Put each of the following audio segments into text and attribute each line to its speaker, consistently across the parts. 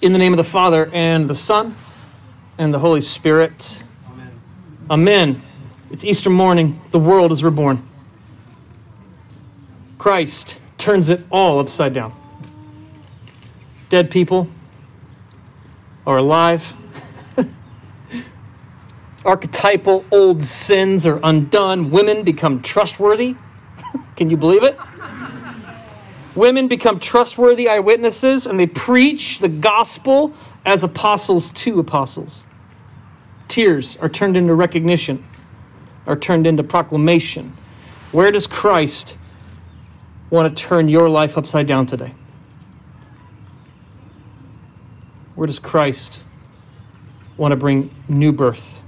Speaker 1: In the name of the Father, and the Son, and the Holy Spirit. Amen. Amen. It's Easter morning. The world is reborn. Christ turns it all upside down. Dead people are alive. Archetypal old sins are undone. Women become trustworthy. Can you believe it? Women become trustworthy eyewitnesses and they preach the gospel as apostles to apostles. Tears are turned into recognition, are turned into proclamation. Where does Christ want to turn your life upside down today? Where does Christ want to bring new birth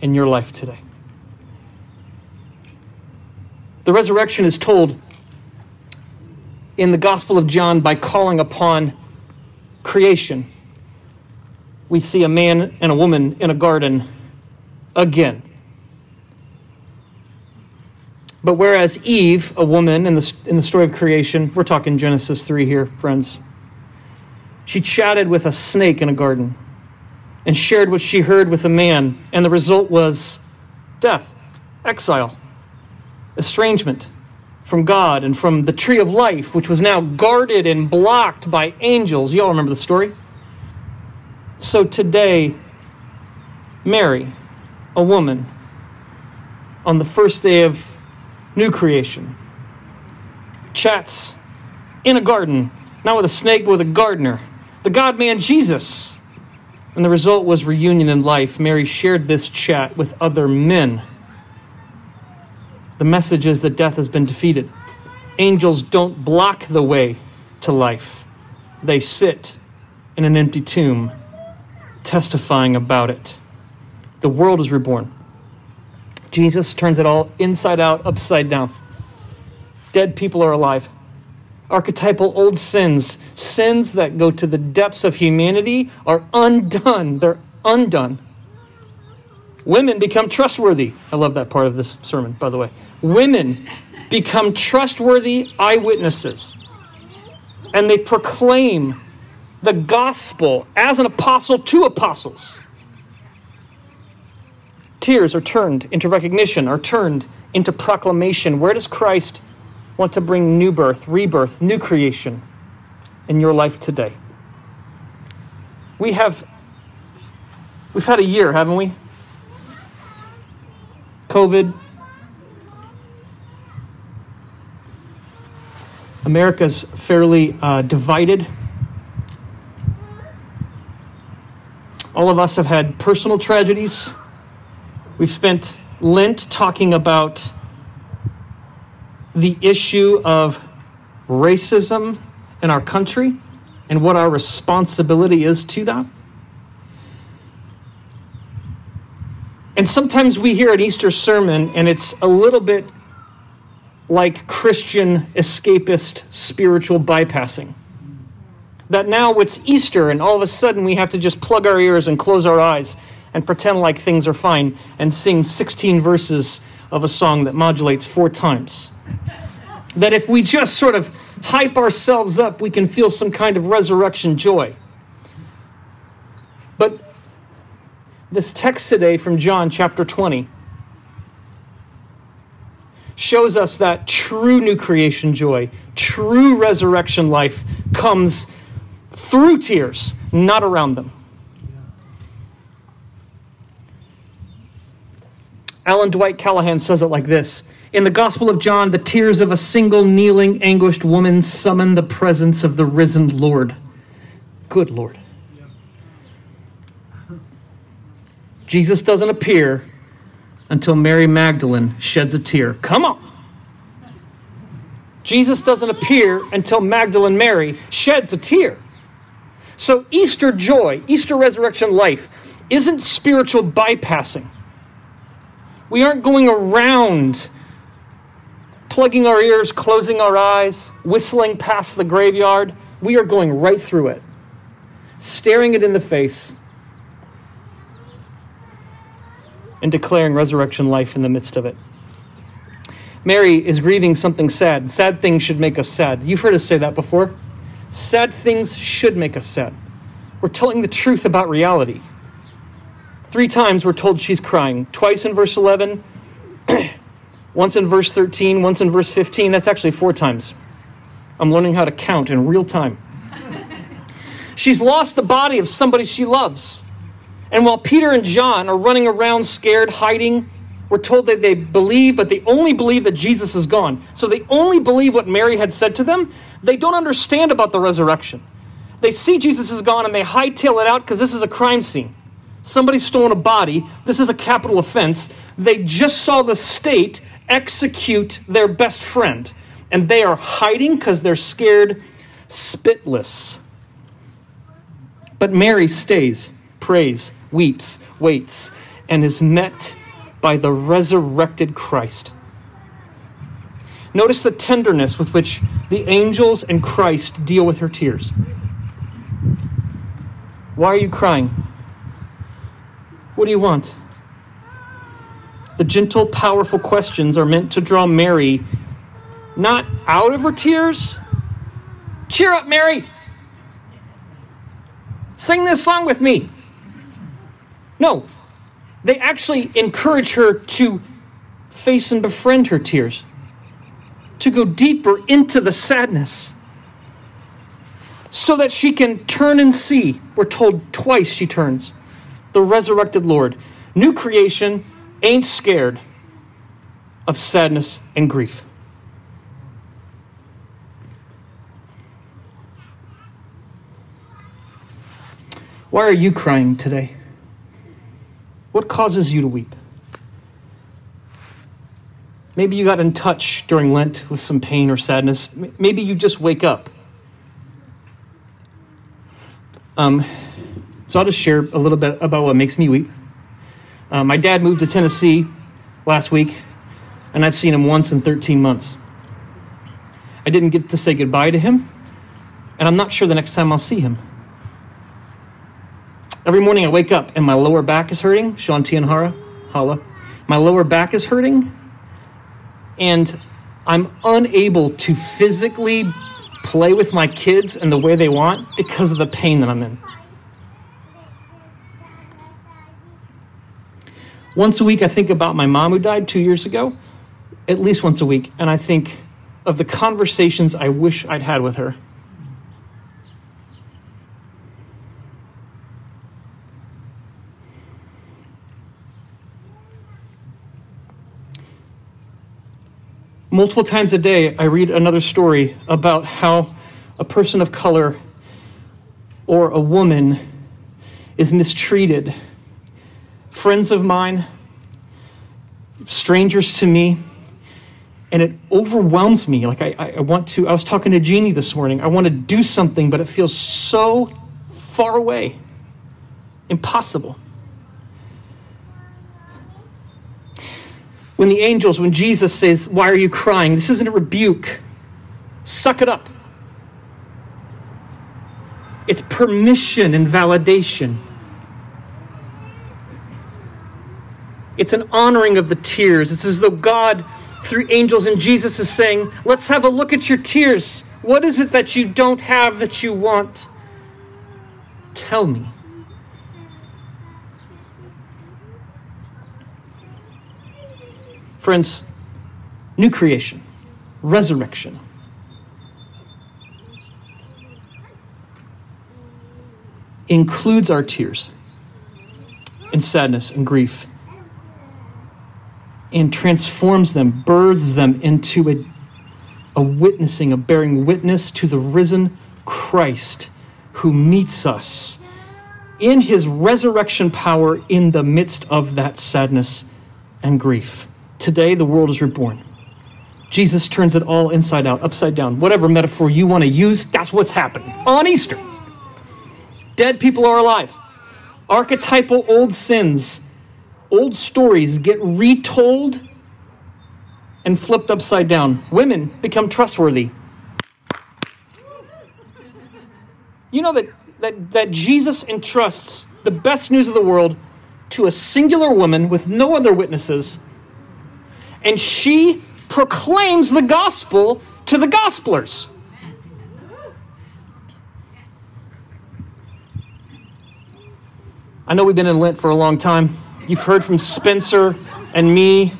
Speaker 1: in your life today? The resurrection is told in the Gospel of John by calling upon creation. We see a man and a woman in a garden again. But whereas Eve, a woman in the, in the story of creation, we're talking Genesis 3 here, friends, she chatted with a snake in a garden and shared what she heard with a man, and the result was death, exile, estrangement from God and from the tree of life, which was now guarded and blocked by angels. You all remember the story? So today, Mary, a woman, on the first day of new creation, chats in a garden, not with a snake, but with a gardener, the God man Jesus. And the result was reunion in life. Mary shared this chat with other men. The message is that death has been defeated. Angels don't block the way to life, they sit in an empty tomb, testifying about it. The world is reborn. Jesus turns it all inside out, upside down. Dead people are alive. Archetypal old sins, sins that go to the depths of humanity, are undone. They're undone. Women become trustworthy. I love that part of this sermon, by the way women become trustworthy eyewitnesses and they proclaim the gospel as an apostle to apostles. Tears are turned into recognition, are turned into proclamation. Where does Christ want to bring new birth, rebirth, new creation in your life today? We have we've had a year, haven't we? COVID, America's fairly uh, divided. All of us have had personal tragedies. We've spent Lent talking about the issue of racism in our country and what our responsibility is to that. Sometimes we hear an Easter sermon and it's a little bit like Christian escapist spiritual bypassing. That now it's Easter and all of a sudden we have to just plug our ears and close our eyes and pretend like things are fine and sing 16 verses of a song that modulates four times. That if we just sort of hype ourselves up, we can feel some kind of resurrection joy. But this text today from John chapter 20 shows us that true new creation joy, true resurrection life comes through tears, not around them. Allen Dwight Callahan says it like this In the Gospel of John, the tears of a single kneeling, anguished woman summon the presence of the risen Lord. Good Lord. Jesus doesn't appear until Mary Magdalene sheds a tear. Come on. Jesus doesn't appear until Magdalene Mary sheds a tear. So, Easter joy, Easter resurrection life, isn't spiritual bypassing. We aren't going around plugging our ears, closing our eyes, whistling past the graveyard. We are going right through it, staring it in the face, and declaring resurrection life in the midst of it. Mary is grieving something sad. Sad things should make us sad. You've heard us say that before. Sad things should make us sad. We're telling the truth about reality. Three times we're told she's crying. Twice in verse 11, once in verse 13, once in verse 15. That's actually four times. I'm learning how to count in real time. she's lost the body of somebody she loves. And while Peter and John are running around scared, hiding, we're told that they believe, but they only believe that Jesus is gone. So they only believe what Mary had said to them. They don't understand about the resurrection. They see Jesus is gone and they hightail it out because this is a crime scene. Somebody's stolen a body. This is a capital offense. They just saw the state execute their best friend. And they are hiding because they're scared spitless. But Mary stays, prays, weeps, waits, and is met by the resurrected Christ. Notice the tenderness with which the angels and Christ deal with her tears. Why are you crying? What do you want? The gentle, powerful questions are meant to draw Mary not out of her tears. Cheer up, Mary! Sing this song with me. No, they actually encourage her to face and befriend her tears, to go deeper into the sadness, so that she can turn and see. We're told twice she turns. The resurrected Lord. New creation ain't scared of sadness and grief. Why are you crying today? What causes you to weep? Maybe you got in touch during Lent with some pain or sadness. Maybe you just wake up. Um, so I'll just share a little bit about what makes me weep. Uh, my dad moved to Tennessee last week, and I've seen him once in 13 months. I didn't get to say goodbye to him, and I'm not sure the next time I'll see him. Every morning I wake up and my lower back is hurting. Shanti and Hara, Hala. My lower back is hurting, and I'm unable to physically play with my kids in the way they want because of the pain that I'm in. Once a week, I think about my mom who died two years ago, at least once a week, and I think of the conversations I wish I'd had with her. Multiple times a day, I read another story about how a person of color or a woman is mistreated. Friends of mine, strangers to me, and it overwhelms me. Like, I, I want to, I was talking to Jeannie this morning. I want to do something, but it feels so far away, impossible. When the angels, when Jesus says, Why are you crying? This isn't a rebuke. Suck it up. It's permission and validation. It's an honoring of the tears. It's as though God, through angels and Jesus, is saying, Let's have a look at your tears. What is it that you don't have that you want? Tell me. Friends, new creation, resurrection. Includes our tears and sadness and grief and transforms them, births them into a, a witnessing, a bearing witness to the risen Christ who meets us in his resurrection power in the midst of that sadness and grief. Today, the world is reborn. Jesus turns it all inside out, upside down. Whatever metaphor you want to use, that's what's happening on Easter. Dead people are alive. Archetypal old sins, old stories get retold and flipped upside down. Women become trustworthy. You know that, that, that Jesus entrusts the best news of the world to a singular woman with no other witnesses and she proclaims the gospel to the gospelers. I know we've been in Lent for a long time. You've heard from Spencer and me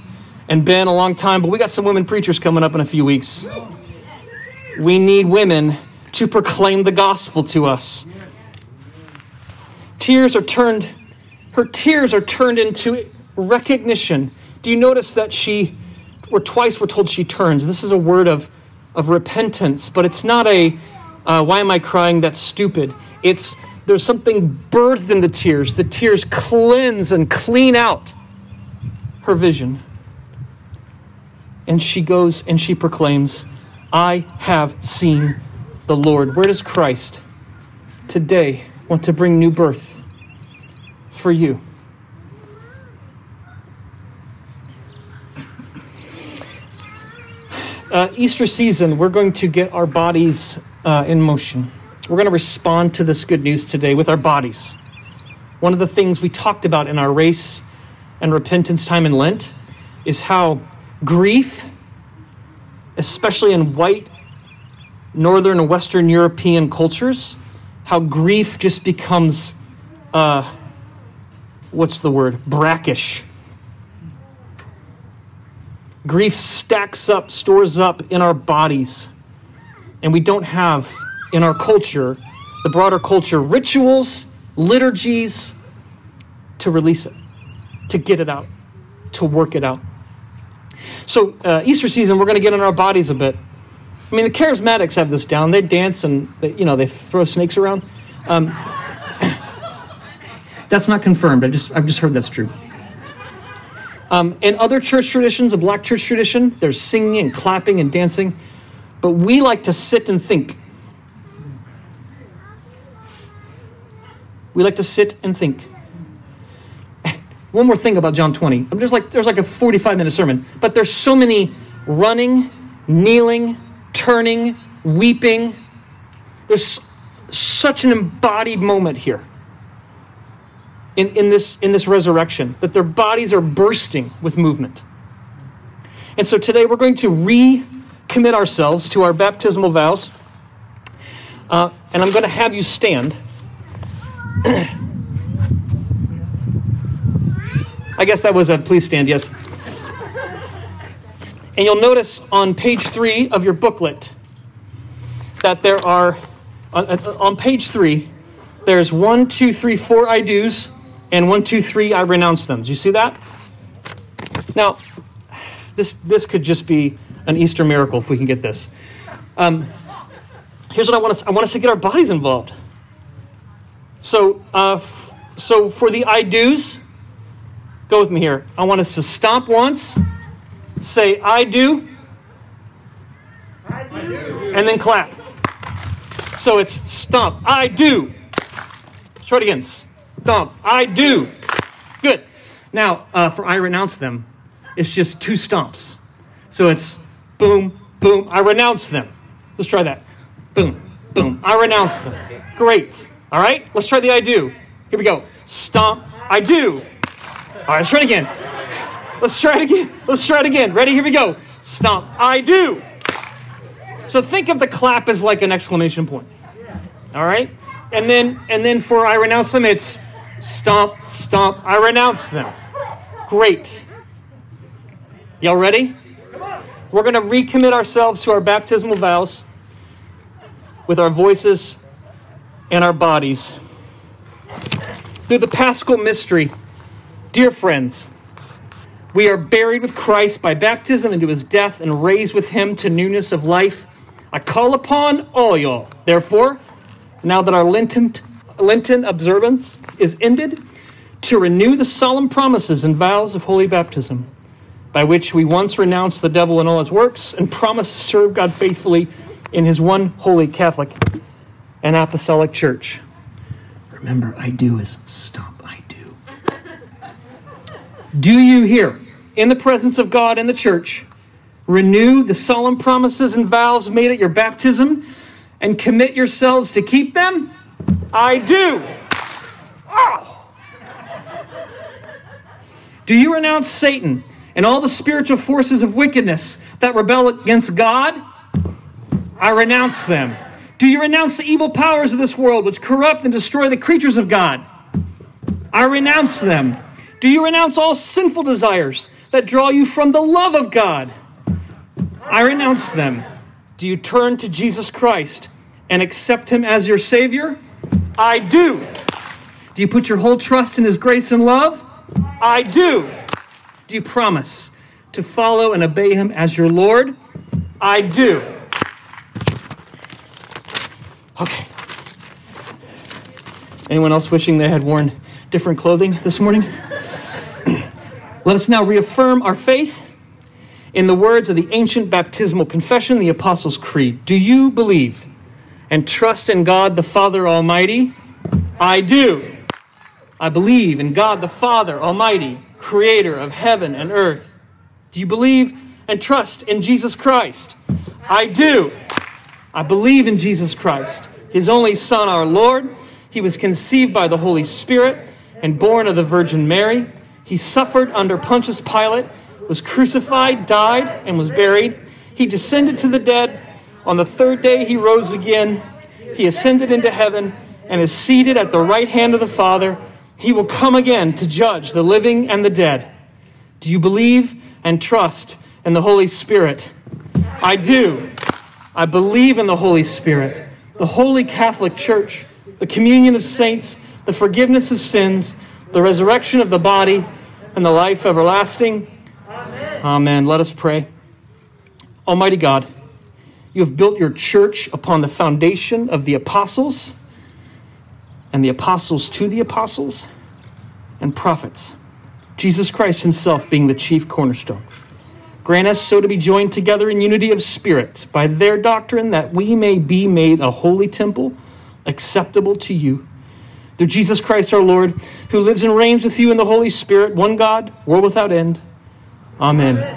Speaker 1: and Ben a long time, but we got some women preachers coming up in a few weeks. We need women to proclaim the gospel to us. Tears are turned, her tears are turned into recognition. Do you notice that she, or twice we're told she turns? This is a word of, of repentance, but it's not a, uh, why am I crying? That's stupid. It's, there's something birthed in the tears. The tears cleanse and clean out her vision. And she goes and she proclaims, I have seen the Lord. Where does Christ today want to bring new birth for you? Uh, Easter season, we're going to get our bodies uh, in motion. We're going to respond to this good news today with our bodies. One of the things we talked about in our race and repentance time in Lent is how grief, especially in white Northern and Western European cultures, how grief just becomes, uh, what's the word, brackish. Grief stacks up, stores up in our bodies, and we don't have in our culture, the broader culture, rituals, liturgies to release it, to get it out, to work it out. So, uh, Easter season, we're going to get in our bodies a bit. I mean, the charismatics have this down. They dance and they, you know they throw snakes around. Um, that's not confirmed. I just I've just heard that's true. Um, in other church traditions, a black church tradition, there's singing and clapping and dancing, but we like to sit and think. We like to sit and think. One more thing about John 20. I'm just like there's like a 45 minute sermon, but there's so many running, kneeling, turning, weeping. There's such an embodied moment here in, in, this, in this resurrection that their bodies are bursting with movement. And so today we're going to recommit ourselves to our baptismal vows. Uh, and I'm going to have you stand. I guess that was a please stand, yes. And you'll notice on page three of your booklet that there are, on, on page three, there's one, two, three, four I do's, and one, two, three, I renounce them. Do you see that? Now, this, this could just be an Easter miracle if we can get this. Um, here's what I want us, I want us to get our bodies involved. So, uh, f- so for the I do's, go with me here. I want us to stomp once say, I do, I do. and then clap. So it's stomp, I do. Try it again. Stomp, I do. Good. Now, uh, for I renounce them, it's just two stomps. So it's boom, boom, I renounce them. Let's try that. Boom, boom, I renounce them. Great. All right, let's try the I do. Here we go. Stomp, I do. All right, let's try it again. Let's try it again. Let's try it again. Ready? Here we go. Stomp. I do. So think of the clap as like an exclamation point. All right? And then and then for I renounce them, it's stomp, stomp, I renounce them. Great. Y'all ready? We're going to recommit ourselves to our baptismal vows with our voices and our bodies. Through the paschal mystery, dear friends, we are buried with Christ by baptism into his death and raised with him to newness of life. I call upon all y'all, therefore, now that our Lenten, Lenten observance is ended, to renew the solemn promises and vows of holy baptism, by which we once renounced the devil and all his works and promised to serve God faithfully in his one holy Catholic and Apostolic Church. Remember, I do is stop. I do do you here, in the presence of God and the church, renew the solemn promises and vows made at your baptism and commit yourselves to keep them? I do. Oh. Do you renounce Satan and all the spiritual forces of wickedness that rebel against God? I renounce them. Do you renounce the evil powers of this world which corrupt and destroy the creatures of God? I renounce them. Do you renounce all sinful desires that draw you from the love of God? I renounce them. Do you turn to Jesus Christ and accept him as your Savior? I do. Do you put your whole trust in his grace and love? I do. Do you promise to follow and obey him as your Lord? I do. Okay. Anyone else wishing they had worn different clothing this morning? Let us now reaffirm our faith in the words of the ancient baptismal confession, the Apostles' Creed. Do you believe and trust in God the Father Almighty? I do. I believe in God the Father Almighty, creator of heaven and earth. Do you believe and trust in Jesus Christ? I do. I believe in Jesus Christ, his only Son, our Lord. He was conceived by the Holy Spirit and born of the Virgin Mary. He suffered under Pontius Pilate, was crucified, died, and was buried. He descended to the dead. On the third day, he rose again. He ascended into heaven and is seated at the right hand of the Father. He will come again to judge the living and the dead. Do you believe and trust in the Holy Spirit? I do. I believe in the Holy Spirit, the Holy Catholic Church, the communion of saints, the forgiveness of sins, the resurrection of the body, and the life everlasting. Amen. Amen. Let us pray. Almighty God, you have built your church upon the foundation of the apostles and the apostles to the apostles and prophets, Jesus Christ himself being the chief cornerstone. Grant us so to be joined together in unity of spirit by their doctrine that we may be made a holy temple acceptable to you. Through Jesus Christ our Lord, who lives and reigns with you in the Holy Spirit, one God, world without end. Amen.